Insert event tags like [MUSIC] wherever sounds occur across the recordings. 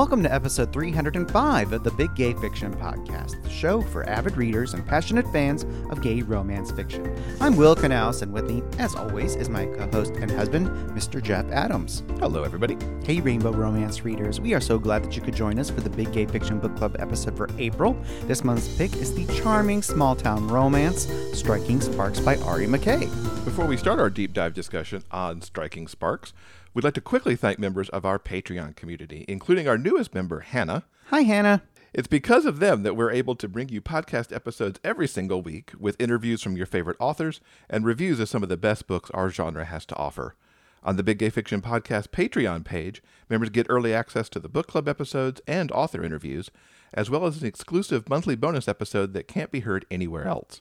Welcome to episode 305 of the Big Gay Fiction Podcast, the show for avid readers and passionate fans of gay romance fiction. I'm Will Knaus, and with me, as always, is my co host and husband, Mr. Jeff Adams. Hello, everybody. Hey, Rainbow Romance readers. We are so glad that you could join us for the Big Gay Fiction Book Club episode for April. This month's pick is the charming small town romance, Striking Sparks by Ari McKay. Before we start our deep dive discussion on Striking Sparks, we'd like to quickly thank members of our Patreon community, including our newest member, Hannah. Hi, Hannah. It's because of them that we're able to bring you podcast episodes every single week with interviews from your favorite authors and reviews of some of the best books our genre has to offer. On the Big Gay Fiction Podcast Patreon page, members get early access to the book club episodes and author interviews, as well as an exclusive monthly bonus episode that can't be heard anywhere else.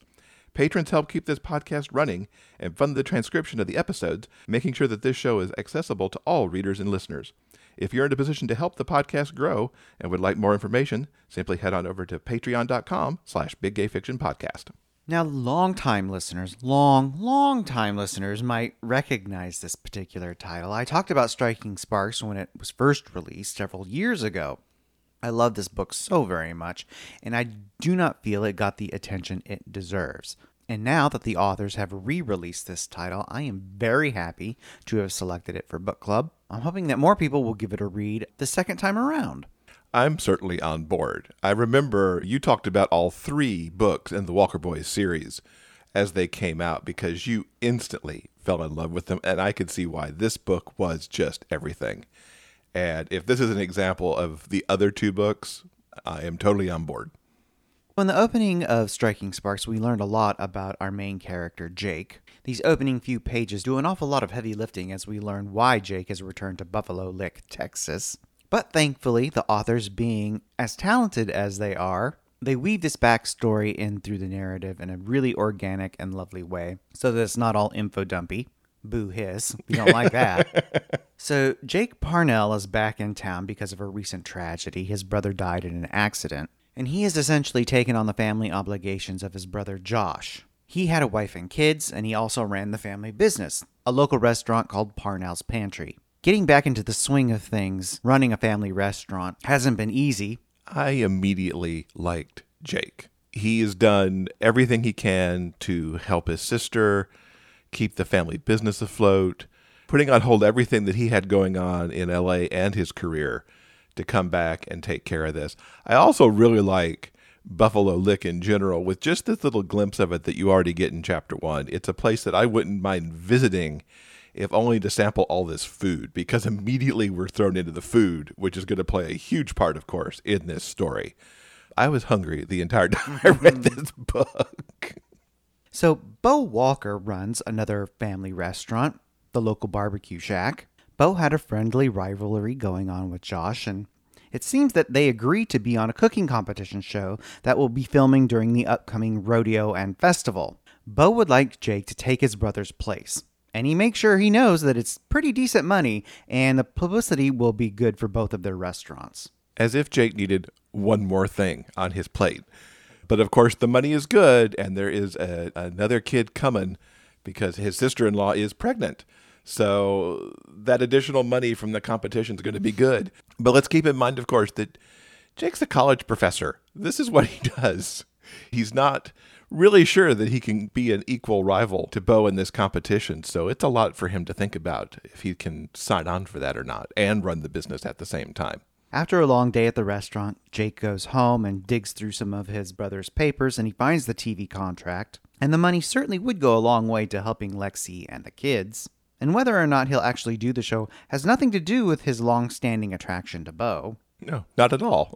Patrons help keep this podcast running and fund the transcription of the episodes, making sure that this show is accessible to all readers and listeners. If you're in a position to help the podcast grow and would like more information, simply head on over to patreon.com slash biggayfictionpodcast. Now, long-time listeners, long, long-time listeners might recognize this particular title. I talked about Striking Sparks when it was first released several years ago. I love this book so very much, and I do not feel it got the attention it deserves. And now that the authors have re released this title, I am very happy to have selected it for book club. I'm hoping that more people will give it a read the second time around. I'm certainly on board. I remember you talked about all three books in the Walker Boys series as they came out because you instantly fell in love with them, and I could see why this book was just everything. And if this is an example of the other two books, I am totally on board. In the opening of Striking Sparks, we learned a lot about our main character, Jake. These opening few pages do an awful lot of heavy lifting as we learn why Jake has returned to Buffalo Lick, Texas. But thankfully, the authors, being as talented as they are, they weave this backstory in through the narrative in a really organic and lovely way so that it's not all info dumpy. Boo hiss. We don't like that. [LAUGHS] so, Jake Parnell is back in town because of a recent tragedy. His brother died in an accident, and he has essentially taken on the family obligations of his brother Josh. He had a wife and kids, and he also ran the family business, a local restaurant called Parnell's Pantry. Getting back into the swing of things, running a family restaurant, hasn't been easy. I immediately liked Jake. He has done everything he can to help his sister, keep the family business afloat, putting on hold everything that he had going on in LA and his career to come back and take care of this. I also really like Buffalo Lick in general, with just this little glimpse of it that you already get in chapter one. It's a place that I wouldn't mind visiting if only to sample all this food, because immediately we're thrown into the food, which is going to play a huge part, of course, in this story. I was hungry the entire [LAUGHS] time I read hmm. this book. So, Bo Walker runs another family restaurant, the local barbecue shack. Bo had a friendly rivalry going on with Josh, and it seems that they agreed to be on a cooking competition show that will be filming during the upcoming rodeo and festival. Bo would like Jake to take his brother's place, and he makes sure he knows that it's pretty decent money and the publicity will be good for both of their restaurants. As if Jake needed one more thing on his plate. But of course, the money is good, and there is a, another kid coming because his sister in law is pregnant. So that additional money from the competition is going to be good. But let's keep in mind, of course, that Jake's a college professor. This is what [LAUGHS] he does. He's not really sure that he can be an equal rival to Bo in this competition. So it's a lot for him to think about if he can sign on for that or not and run the business at the same time. After a long day at the restaurant, Jake goes home and digs through some of his brother's papers and he finds the TV contract. And the money certainly would go a long way to helping Lexi and the kids. And whether or not he'll actually do the show has nothing to do with his long standing attraction to Bo. No, not at all.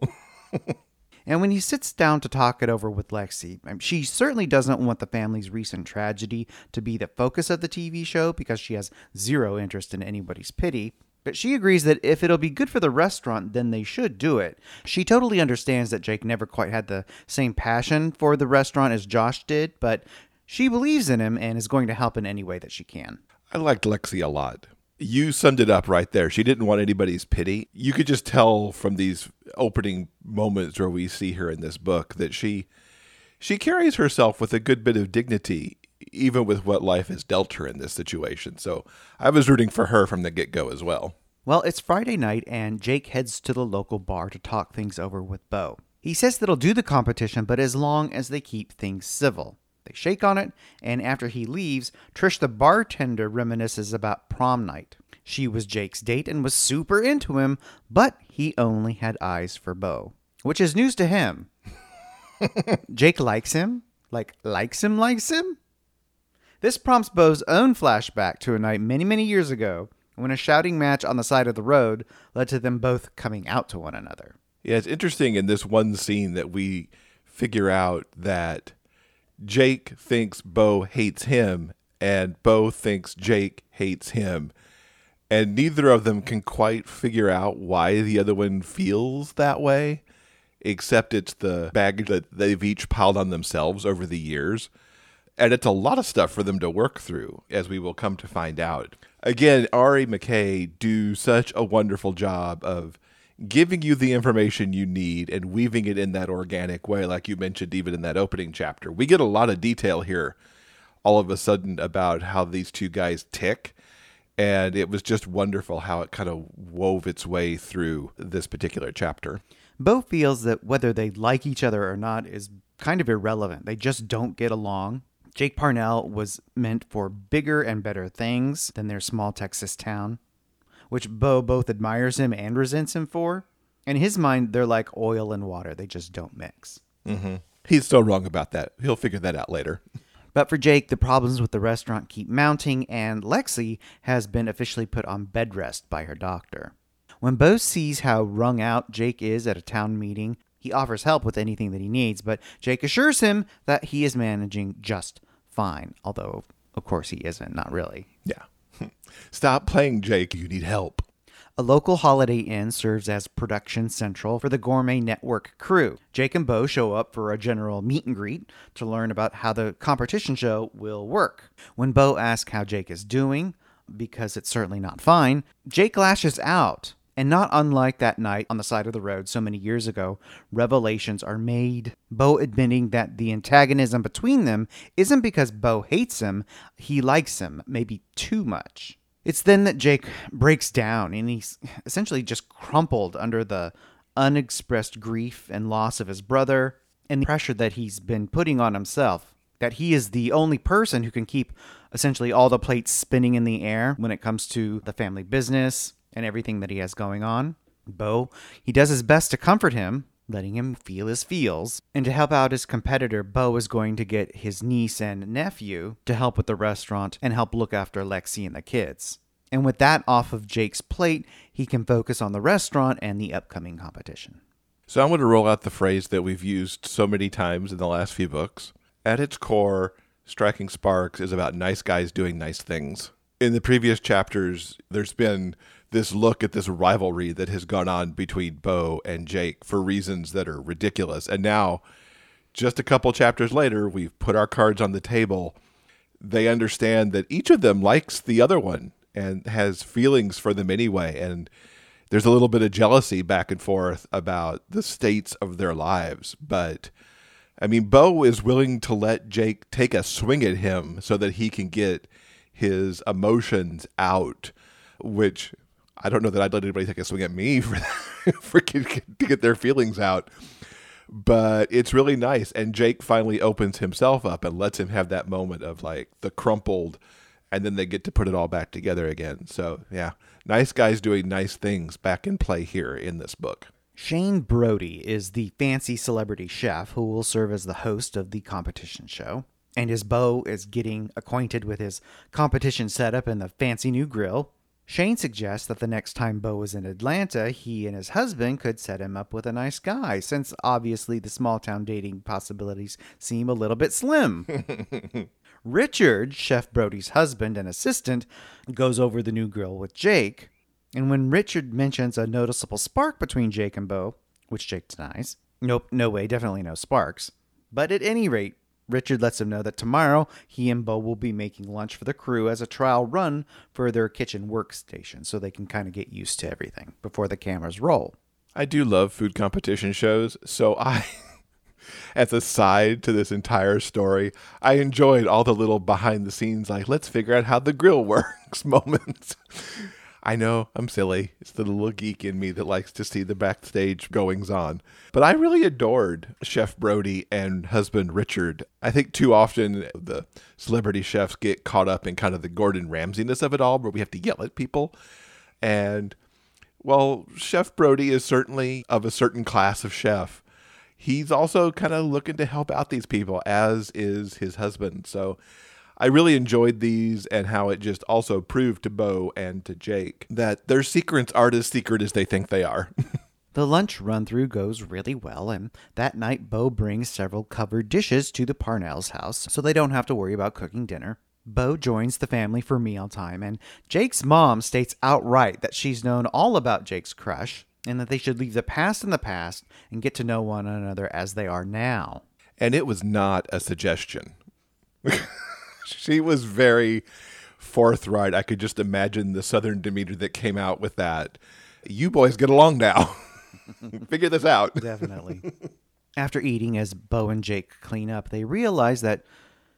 [LAUGHS] and when he sits down to talk it over with Lexi, she certainly doesn't want the family's recent tragedy to be the focus of the TV show because she has zero interest in anybody's pity. But she agrees that if it'll be good for the restaurant, then they should do it. She totally understands that Jake never quite had the same passion for the restaurant as Josh did, but she believes in him and is going to help in any way that she can. I liked Lexi a lot. You summed it up right there. She didn't want anybody's pity. You could just tell from these opening moments where we see her in this book that she she carries herself with a good bit of dignity even with what life has dealt her in this situation. So I was rooting for her from the get go as well. Well, it's Friday night, and Jake heads to the local bar to talk things over with Bo. He says that he'll do the competition, but as long as they keep things civil. They shake on it, and after he leaves, Trish the bartender reminisces about prom night. She was Jake's date and was super into him, but he only had eyes for Bo, which is news to him. [LAUGHS] Jake likes him, like likes him, likes him. This prompts Bo's own flashback to a night many, many years ago when a shouting match on the side of the road led to them both coming out to one another. Yeah, it's interesting in this one scene that we figure out that Jake thinks Bo hates him and Bo thinks Jake hates him. And neither of them can quite figure out why the other one feels that way, except it's the baggage that they've each piled on themselves over the years. And it's a lot of stuff for them to work through, as we will come to find out. Again, Ari McKay do such a wonderful job of giving you the information you need and weaving it in that organic way, like you mentioned, even in that opening chapter. We get a lot of detail here all of a sudden about how these two guys tick. And it was just wonderful how it kind of wove its way through this particular chapter. Bo feels that whether they like each other or not is kind of irrelevant. They just don't get along. Jake Parnell was meant for bigger and better things than their small Texas town, which Bo both admires him and resents him for. In his mind, they're like oil and water, they just don't mix. Mm-hmm. He's still wrong about that. He'll figure that out later. But for Jake, the problems with the restaurant keep mounting, and Lexi has been officially put on bed rest by her doctor. When Bo sees how wrung out Jake is at a town meeting, he offers help with anything that he needs, but Jake assures him that he is managing just fine, although, of course, he isn't, not really. Yeah. Stop playing Jake, you need help. A local Holiday Inn serves as production central for the Gourmet Network crew. Jake and Bo show up for a general meet and greet to learn about how the competition show will work. When Bo asks how Jake is doing, because it's certainly not fine, Jake lashes out. And not unlike that night on the side of the road so many years ago, revelations are made. Bo admitting that the antagonism between them isn't because Bo hates him, he likes him, maybe too much. It's then that Jake breaks down and he's essentially just crumpled under the unexpressed grief and loss of his brother and the pressure that he's been putting on himself. That he is the only person who can keep essentially all the plates spinning in the air when it comes to the family business and everything that he has going on. Bo, he does his best to comfort him, letting him feel his feels. And to help out his competitor, Bo is going to get his niece and nephew to help with the restaurant and help look after Lexi and the kids. And with that off of Jake's plate, he can focus on the restaurant and the upcoming competition. So I'm going to roll out the phrase that we've used so many times in the last few books. At its core, Striking Sparks is about nice guys doing nice things. In the previous chapters, there's been this look at this rivalry that has gone on between Bo and Jake for reasons that are ridiculous. And now, just a couple chapters later, we've put our cards on the table. They understand that each of them likes the other one and has feelings for them anyway. And there's a little bit of jealousy back and forth about the states of their lives. But I mean, Bo is willing to let Jake take a swing at him so that he can get his emotions out, which I don't know that I'd let anybody take a swing at me [LAUGHS] for for to get their feelings out. But it's really nice, and Jake finally opens himself up and lets him have that moment of like the crumpled, and then they get to put it all back together again. So yeah, nice guys doing nice things back in play here in this book. Shane Brody is the fancy celebrity chef who will serve as the host of the competition show. And as Bo is getting acquainted with his competition setup and the fancy new grill, Shane suggests that the next time Bo is in Atlanta, he and his husband could set him up with a nice guy, since obviously the small town dating possibilities seem a little bit slim. [LAUGHS] Richard, Chef Brody's husband and assistant, goes over the new grill with Jake, and when Richard mentions a noticeable spark between Jake and Bo, which Jake denies, nope, no way, definitely no sparks. But at any rate, Richard lets him know that tomorrow he and Bo will be making lunch for the crew as a trial run for their kitchen workstation so they can kind of get used to everything before the cameras roll. I do love food competition shows, so I [LAUGHS] as a side to this entire story, I enjoyed all the little behind the scenes like let's figure out how the grill [LAUGHS] works [LAUGHS] moments. I know I'm silly. It's the little geek in me that likes to see the backstage goings on. But I really adored Chef Brody and husband Richard. I think too often the celebrity chefs get caught up in kind of the Gordon Ramsayness of it all, where we have to yell at people. And well, Chef Brody is certainly of a certain class of chef. He's also kind of looking to help out these people, as is his husband. So I really enjoyed these and how it just also proved to Bo and to Jake that their secrets aren't as secret as they think they are. [LAUGHS] The lunch run through goes really well, and that night Bo brings several covered dishes to the Parnell's house so they don't have to worry about cooking dinner. Bo joins the family for mealtime, and Jake's mom states outright that she's known all about Jake's crush and that they should leave the past in the past and get to know one another as they are now. and it was not a suggestion. [LAUGHS] she was very forthright. I could just imagine the southern Demeter that came out with that. You boys get along now. [LAUGHS] Figure this out. Definitely. After eating, as Bo and Jake clean up, they realize that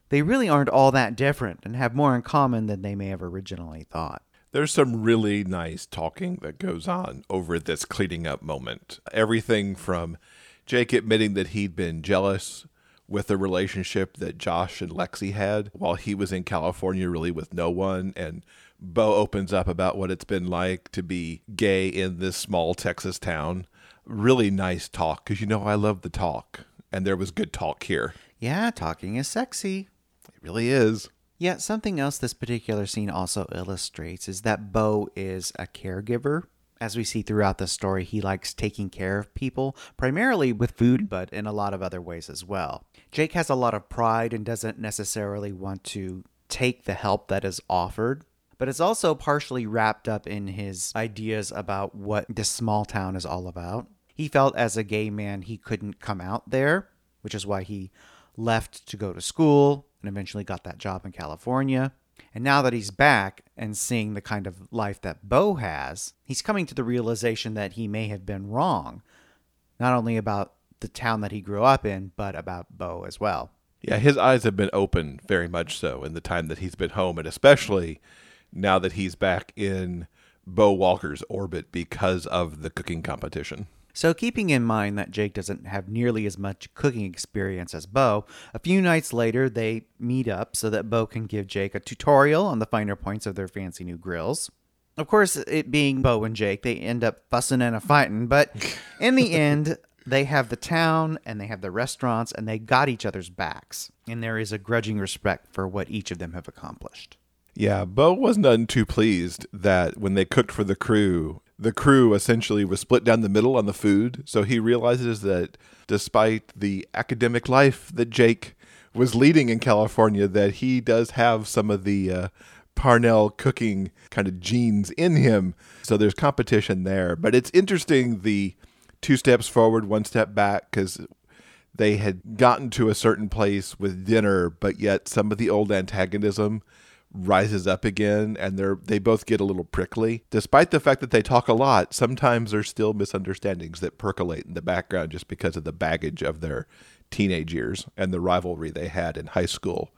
they really aren't all that different and have more in common than they may have originally thought. There's some really nice talking that goes on over this cleaning up moment. Everything from Jake admitting that he'd been jealous with the relationship that Josh and Lexi had while he was in California, really with no one. And Bo opens up about what it's been like to be gay in this small Texas town. Really nice talk because you know I love the talk. And there was good talk here. Yeah, talking is sexy. It really is. Yeah, something else this particular scene also illustrates is that Bo is a caregiver. As we see throughout the story, he likes taking care of people, primarily with food, but in a lot of other ways as well. Jake has a lot of pride and doesn't necessarily want to take the help that is offered, but it's also partially wrapped up in his ideas about what this small town is all about. He felt as a gay man he couldn't come out there, which is why he left to go to school and eventually got that job in California. And now that he's back and seeing the kind of life that Bo has, he's coming to the realization that he may have been wrong, not only about the town that he grew up in, but about Bo as well. Yeah, his eyes have been open very much so in the time that he's been home, and especially now that he's back in Bo Walker's orbit because of the cooking competition. So, keeping in mind that Jake doesn't have nearly as much cooking experience as Bo, a few nights later they meet up so that Bo can give Jake a tutorial on the finer points of their fancy new grills. Of course, it being Bo and Jake, they end up fussing and a fighting, but in the [LAUGHS] end, they have the town and they have the restaurants and they got each other's backs. And there is a grudging respect for what each of them have accomplished. Yeah, Bo was none too pleased that when they cooked for the crew, the crew essentially was split down the middle on the food. So he realizes that despite the academic life that Jake was leading in California, that he does have some of the uh, Parnell cooking kind of genes in him. So there's competition there. But it's interesting the two steps forward, one step back, because they had gotten to a certain place with dinner, but yet some of the old antagonism rises up again and they're they both get a little prickly. Despite the fact that they talk a lot sometimes there's still misunderstandings that percolate in the background just because of the baggage of their teenage years and the rivalry they had in high school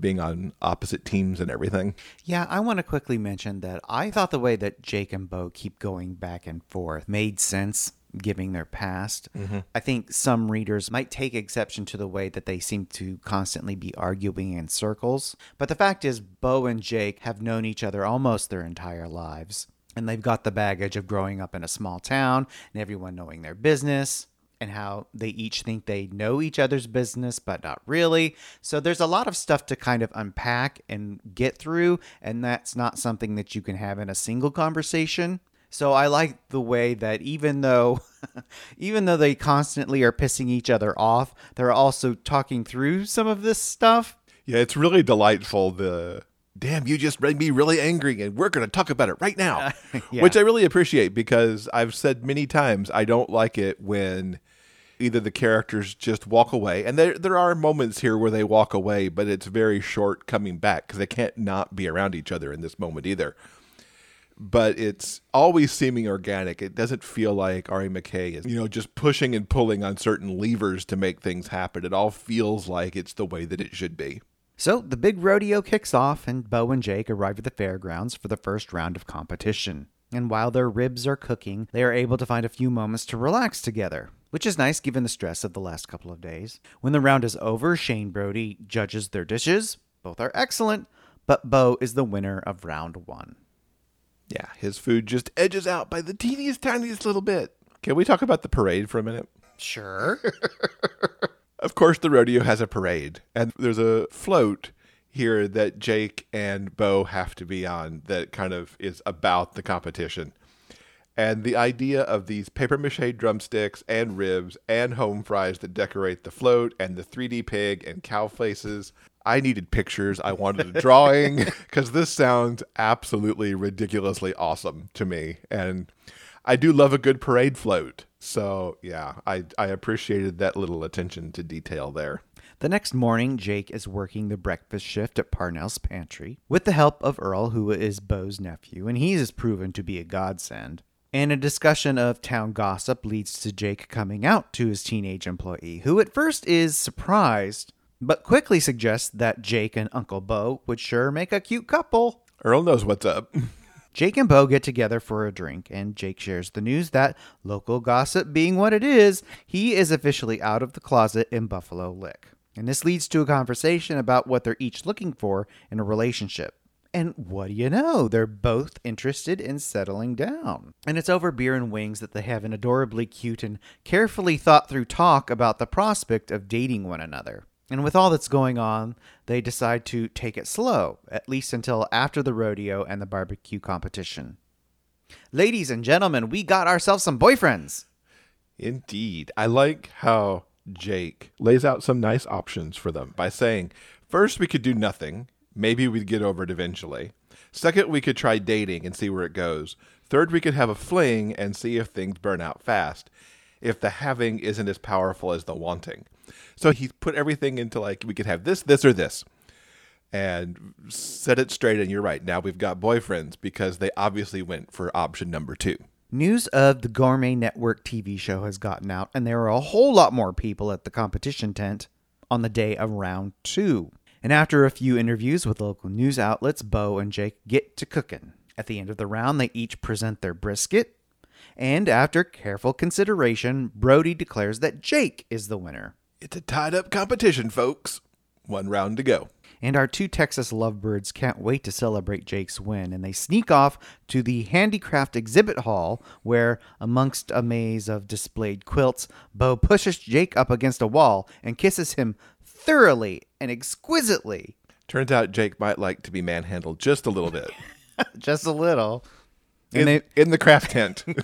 being on opposite teams and everything. Yeah, I want to quickly mention that I thought the way that Jake and Bo keep going back and forth made sense giving their past. Mm-hmm. I think some readers might take exception to the way that they seem to constantly be arguing in circles. But the fact is, Bo and Jake have known each other almost their entire lives. And they've got the baggage of growing up in a small town and everyone knowing their business and how they each think they know each other's business, but not really. So there's a lot of stuff to kind of unpack and get through, and that's not something that you can have in a single conversation. So I like the way that even though [LAUGHS] even though they constantly are pissing each other off, they're also talking through some of this stuff. yeah it's really delightful the damn you just made me really angry and we're going to talk about it right now [LAUGHS] Yeah. which i really appreciate because i've said many times i don't like it when either the characters just walk away and there there are moments here where they walk away but it's very short coming back because they can't not be around each other in this moment either but it's always seeming organic. It doesn't feel like Ari McKay is, you know, just pushing and pulling on certain levers to make things happen. It all feels like it's the way that it should be. So the big rodeo kicks off, and Bo and Jake arrive at the fairgrounds for the first round of competition. And while their ribs are cooking, they are able to find a few moments to relax together, which is nice given the stress of the last couple of days. When the round is over, Shane Brody judges their dishes. Both are excellent, but Bo is the winner of round one. Yeah, his food just edges out by the teeniest, tiniest little bit. Can we talk about the parade for a minute? Sure. [LAUGHS] Of course, the rodeo has a parade, and there's a float here that Jake and Bo have to be on that kind of is about the competition. And the idea of these paper mache drumsticks and ribs and home fries that decorate the float and the 3D pig and cow faces. I needed pictures. I wanted a drawing [LAUGHS] because this sounds absolutely ridiculously awesome to me. And I do love a good parade float. So yeah, I I appreciated that little attention to detail there. The next morning, Jake is working the breakfast shift at Parnell's pantry with the help of Earl, who is Bo's nephew, and he is proven to be a godsend. And a discussion of town gossip leads to Jake coming out to his teenage employee, who at first is surprised, but quickly suggests that Jake and Uncle Bo would sure make a cute couple. Earl knows what's up. [LAUGHS] Jake and Bo get together for a drink, and Jake shares the news that, local gossip being what it is, he is officially out of the closet in Buffalo Lick. And this leads to a conversation about what they're each looking for in a relationship. And what do you know? They're both interested in settling down. And it's over beer and wings that they have an adorably cute and carefully thought through talk about the prospect of dating one another. And with all that's going on, they decide to take it slow, at least until after the rodeo and the barbecue competition. Ladies and gentlemen, we got ourselves some boyfriends. Indeed. I like how Jake lays out some nice options for them by saying, first, we could do nothing. Maybe we'd get over it eventually. Second, we could try dating and see where it goes. Third, we could have a fling and see if things burn out fast, if the having isn't as powerful as the wanting. So he put everything into like, we could have this, this, or this. And set it straight, and you're right. Now we've got boyfriends because they obviously went for option number two. News of the Gourmet Network TV show has gotten out, and there are a whole lot more people at the competition tent on the day of round two. And after a few interviews with local news outlets, Bo and Jake get to cooking. At the end of the round, they each present their brisket, and after careful consideration, Brody declares that Jake is the winner. It's a tied up competition, folks. One round to go. And our two Texas lovebirds can't wait to celebrate Jake's win, and they sneak off to the handicraft exhibit hall, where, amongst a maze of displayed quilts, Bo pushes Jake up against a wall and kisses him thoroughly and exquisitely. Turns out Jake might like to be manhandled just a little bit. [LAUGHS] Just a little. In, they in the craft tent. [LAUGHS]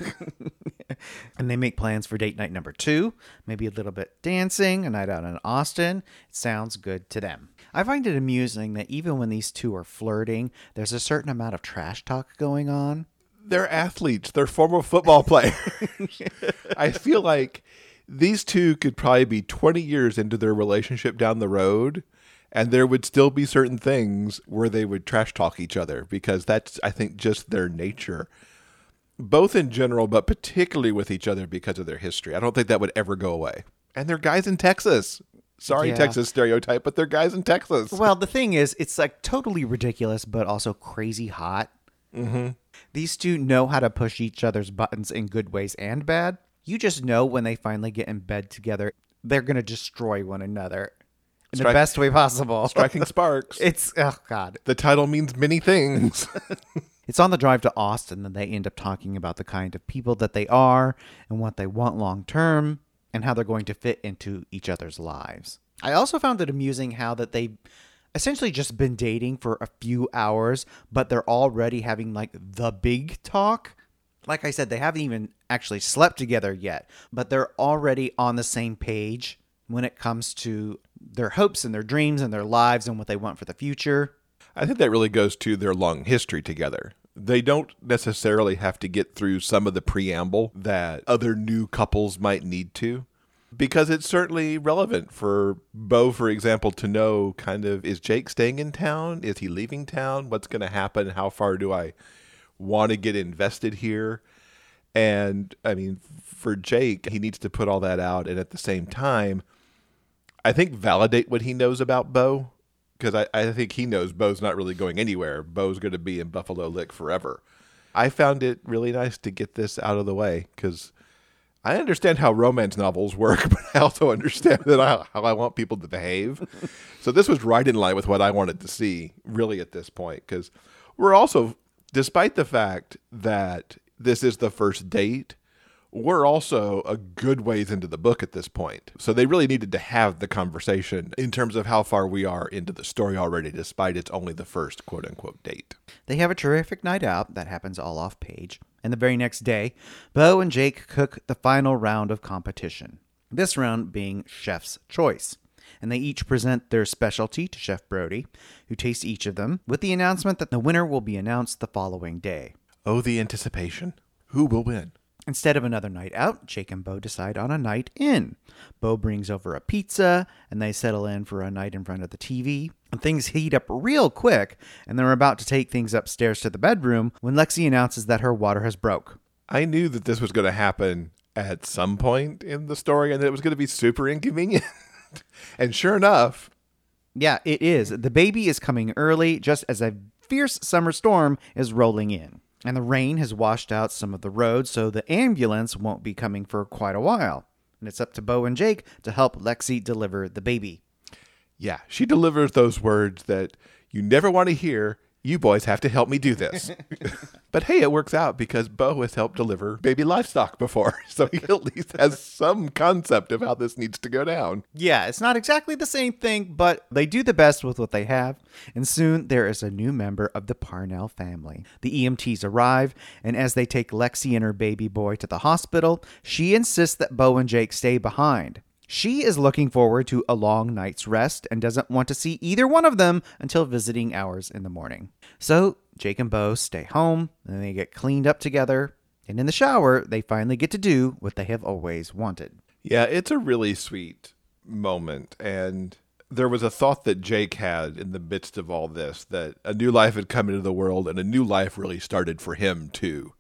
[LAUGHS] and they make plans for date night number two, maybe a little bit dancing, a night out in Austin. It sounds good to them. I find it amusing that even when these two are flirting, there's a certain amount of trash talk going on. they're athletes. They're former football [LAUGHS] players. I feel like these two could probably be 20 years into their relationship down the road, and there would still be certain things where they would trash talk each other because that's, I think, just their nature. Both in general, but particularly with each other because of their history. I don't think that would ever go away. And they're guys in Texas. Sorry, Yeah. Texas stereotype, but they're guys in Texas. Well, the thing is, it's like totally ridiculous, but also crazy hot. Mm-hmm. These two know how to push each other's buttons in good ways and bad. You just know when they finally get in bed together, they're going to destroy one another in the best way possible. [LAUGHS] Striking sparks. It's, oh, God. the title means many things. [LAUGHS] It's on the drive to Austin that they end up talking about the kind of people that they are and what they want long term and how they're going to fit into each other's lives. I also found it amusing how that they essentially just been dating for a few hours, but they're already having like the big talk. Like I said, they haven't even actually slept together yet, but they're already on the same page when it comes to their hopes and their dreams and their lives and what they want for the future. I think that really goes to their long history together. They don't necessarily have to get through some of the preamble that other new couples might need to, because it's certainly relevant for Bo, for example, to know kind of is Jake staying in town? Is he leaving town? What's going to happen? How far do I want to get invested here? And I mean, for Jake, he needs to put all that out and at the same time, I think validate what he knows about Bo because I, I think he knows Bo's not really going anywhere. Bo's going to be in Buffalo Lick forever. I found it really nice to get this out of the way because I understand how romance novels work, [LAUGHS] but I also understand that I, how I want people to behave. [LAUGHS] so this was right in line with what I wanted to see, really, at this point, because we're also, despite the fact that this is the first date, we're also a good ways into the book at this point. So they really needed to have the conversation in terms of how far we are into the story already, despite it's only the first quote unquote date. They have a terrific night out that happens all off page. And the very next day, Bo and Jake cook the final round of competition. This round being Chef's Choice. And they each present their specialty to Chef Brody, who tastes each of them, with the announcement that the winner will be announced the following day. Oh, the anticipation. Who will win? Instead of another night out, Jake and Bo decide on a night in. Bo brings over a pizza, and they settle in for a night in front of the TV. And things heat up real quick, and they're about to take things upstairs to the bedroom when Lexi announces that her water has broke. I knew that this was going to happen at some point in the story and that it was going to be super inconvenient. [LAUGHS] and sure enough, Yeah, it is. The baby is coming early, just as a fierce summer storm is rolling in. And the rain has washed out some of the roads, so the ambulance won't be coming for quite a while. And it's up to Bo and Jake to help Lexi deliver the baby. yeah, she delivers those words that you never want to hear. You boys have to help me do this. [LAUGHS] but hey, it works out because Bo has helped deliver baby livestock before. [LAUGHS] So he at least has some concept of how this needs to go down. Yeah, it's not exactly the same thing, but they do the best with what they have. And soon there is a new member of the Parnell family. The EMTs arrive, and as they take Lexi and her baby boy to the hospital, she insists that Bo and Jake stay behind. She is looking forward to a long night's rest and doesn't want to see either one of them until visiting hours in the morning. So Jake and Bo stay home, and they get cleaned up together. And in the shower, they finally get to do what they have always wanted. Yeah, it's a really sweet moment. And there was a thought that Jake had in the midst of all this that a new life had come into the world and a new life really started for him too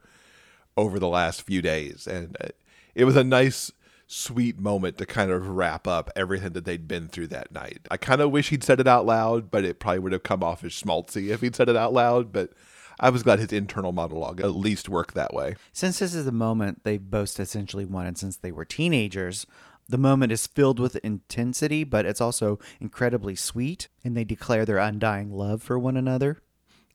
over the last few days. And uh, it was a nice, sweet moment to kind of wrap up everything that they'd been through that night. I kind of wish he'd said it out loud, but it probably would have come off as schmaltzy if he'd said it out loud. But I was glad his internal monologue at least worked that way. Since this is the moment they've both essentially wanted since they were teenagers, the moment is filled with intensity, but it's also incredibly sweet, and they declare their undying love for one another.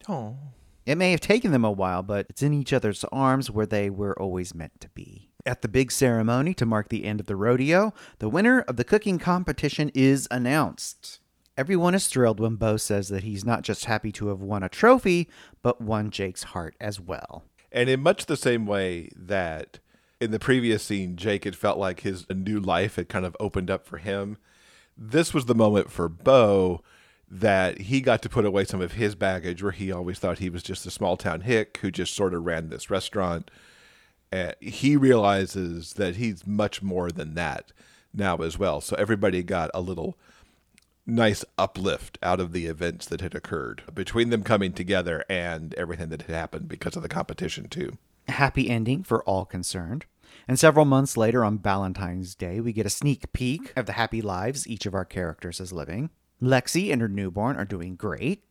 Oh. It may have taken them a while, but it's in each other's arms where they were always meant to be. At the big ceremony to mark the end of the rodeo, the winner of the cooking competition is announced. Everyone is thrilled when Bo says that he's not just happy to have won a trophy, but won Jake's heart as well. And in much the same way that in the previous scene, Jake had felt like his new life had kind of opened up for him, this was the moment for Bo that he got to put away some of his baggage where he always thought he was just a small town hick who just sort of ran this restaurant. And he realizes that he's much more than that now as well. So everybody got a little nice uplift out of the events that had occurred between them coming together and everything that had happened because of the competition too. Happy ending for all concerned. And several months later, on Valentine's Day, we get a sneak peek of the happy lives each of our characters is living. Lexi and her newborn are doing great,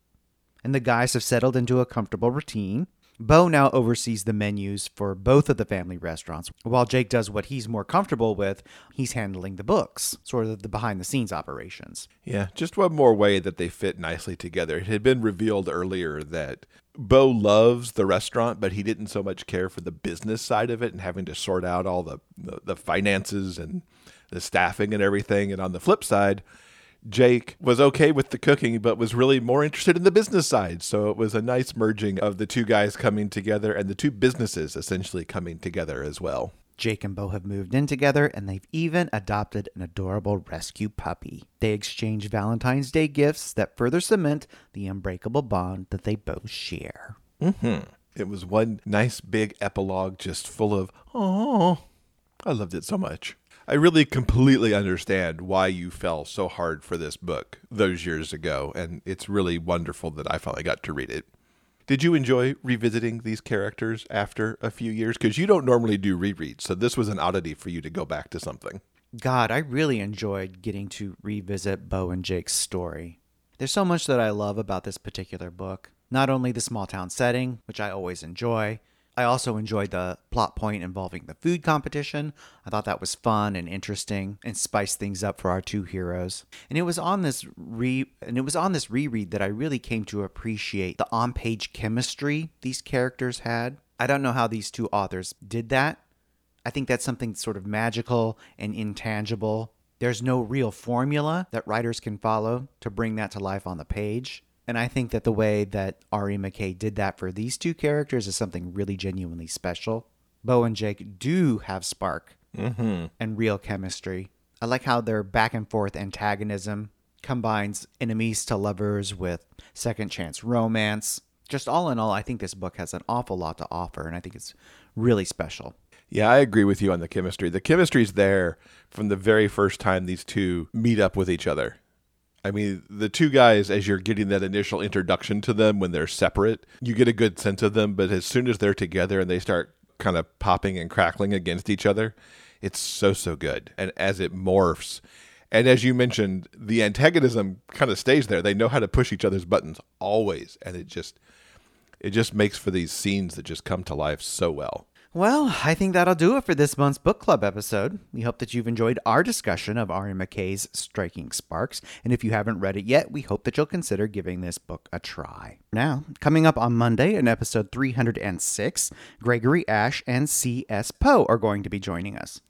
and the guys have settled into a comfortable routine. Bo now oversees the menus for both of the family restaurants, while Jake does what he's more comfortable with. He's handling the books, sort of the behind the scenes operations. Yeah, just one more way that they fit nicely together. It had been revealed earlier that Bo loves the restaurant, but he didn't so much care for the business side of it and having to sort out all the, the, the finances and the staffing and everything. And on the flip side, Jake was okay with the cooking, but was really more interested in the business side. So it was a nice merging of the two guys coming together and the two businesses essentially coming together as well. Jake and Bo have moved in together and they've even adopted an adorable rescue puppy. They exchange Valentine's Day gifts that further cement the unbreakable bond that they both share. Mm-hmm. It was one nice big epilogue just full of, oh, I loved it so much. I really completely understand why you fell so hard for this book those years ago, and it's really wonderful that I finally got to read it. Did you enjoy revisiting these characters after a few years? Because you don't normally do rereads, so this was an oddity for you to go back to something. God, I really enjoyed getting to revisit Bo and Jake's story. There's so much that I love about this particular book. Not only the small town setting, which I always enjoy, I also enjoyed the plot point involving the food competition. I thought that was fun and interesting and spiced things up for our two heroes. And it was on this re and it was on this reread that I really came to appreciate the on-page chemistry these characters had. I don't know how these two authors did that. I think that's something sort of magical and intangible. There's no real formula that writers can follow to bring that to life on the page. And I think that the way that Ari McKay did that for these two characters is something really genuinely special. Bo and Jake do have spark Mm-hmm. and real chemistry. I like how their back and forth antagonism combines enemies to lovers with second chance romance. Just all in all, I think this book has an awful lot to offer, and I think it's really special. Yeah, I agree with you on the chemistry. The chemistry's there from the very first time these two meet up with each other. I mean, the two guys, as you're getting that initial introduction to them when they're separate, you get a good sense of them. But as soon as they're together and they start kind of popping and crackling against each other, it's so, so good. And as it morphs, and as you mentioned, the antagonism kind of stays there. They know how to push each other's buttons always. And it just, it just makes for these scenes that just come to life so well. Well, I think that'll do it for this month's book club episode. We hope that you've enjoyed our discussion of Ari McKay's Striking Sparks, and if you haven't read it yet, we hope that you'll consider giving this book a try. Now, coming up on Monday in episode 306, Gregory Ashe and C.S. Poe are going to be joining us.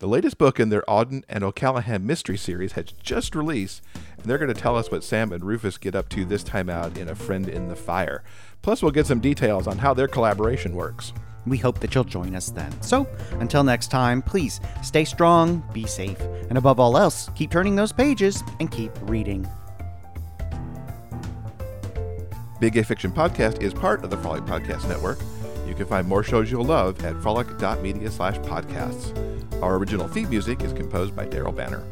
The latest book in their Auden and O'Callaghan mystery series has just released, and they're going to tell us what Sam and Rufus get up to this time out in A Friend in the Fire. Plus, we'll get some details on how their collaboration works. We hope that you'll join us then. So, until next time, please stay strong, be safe, and above all else, keep turning those pages and keep reading. Big Gay Fiction Podcast is part of the Frolic Podcast Network. You can find more shows you'll love at frolic.media slash podcasts. Our original theme music is composed by Daryl Banner.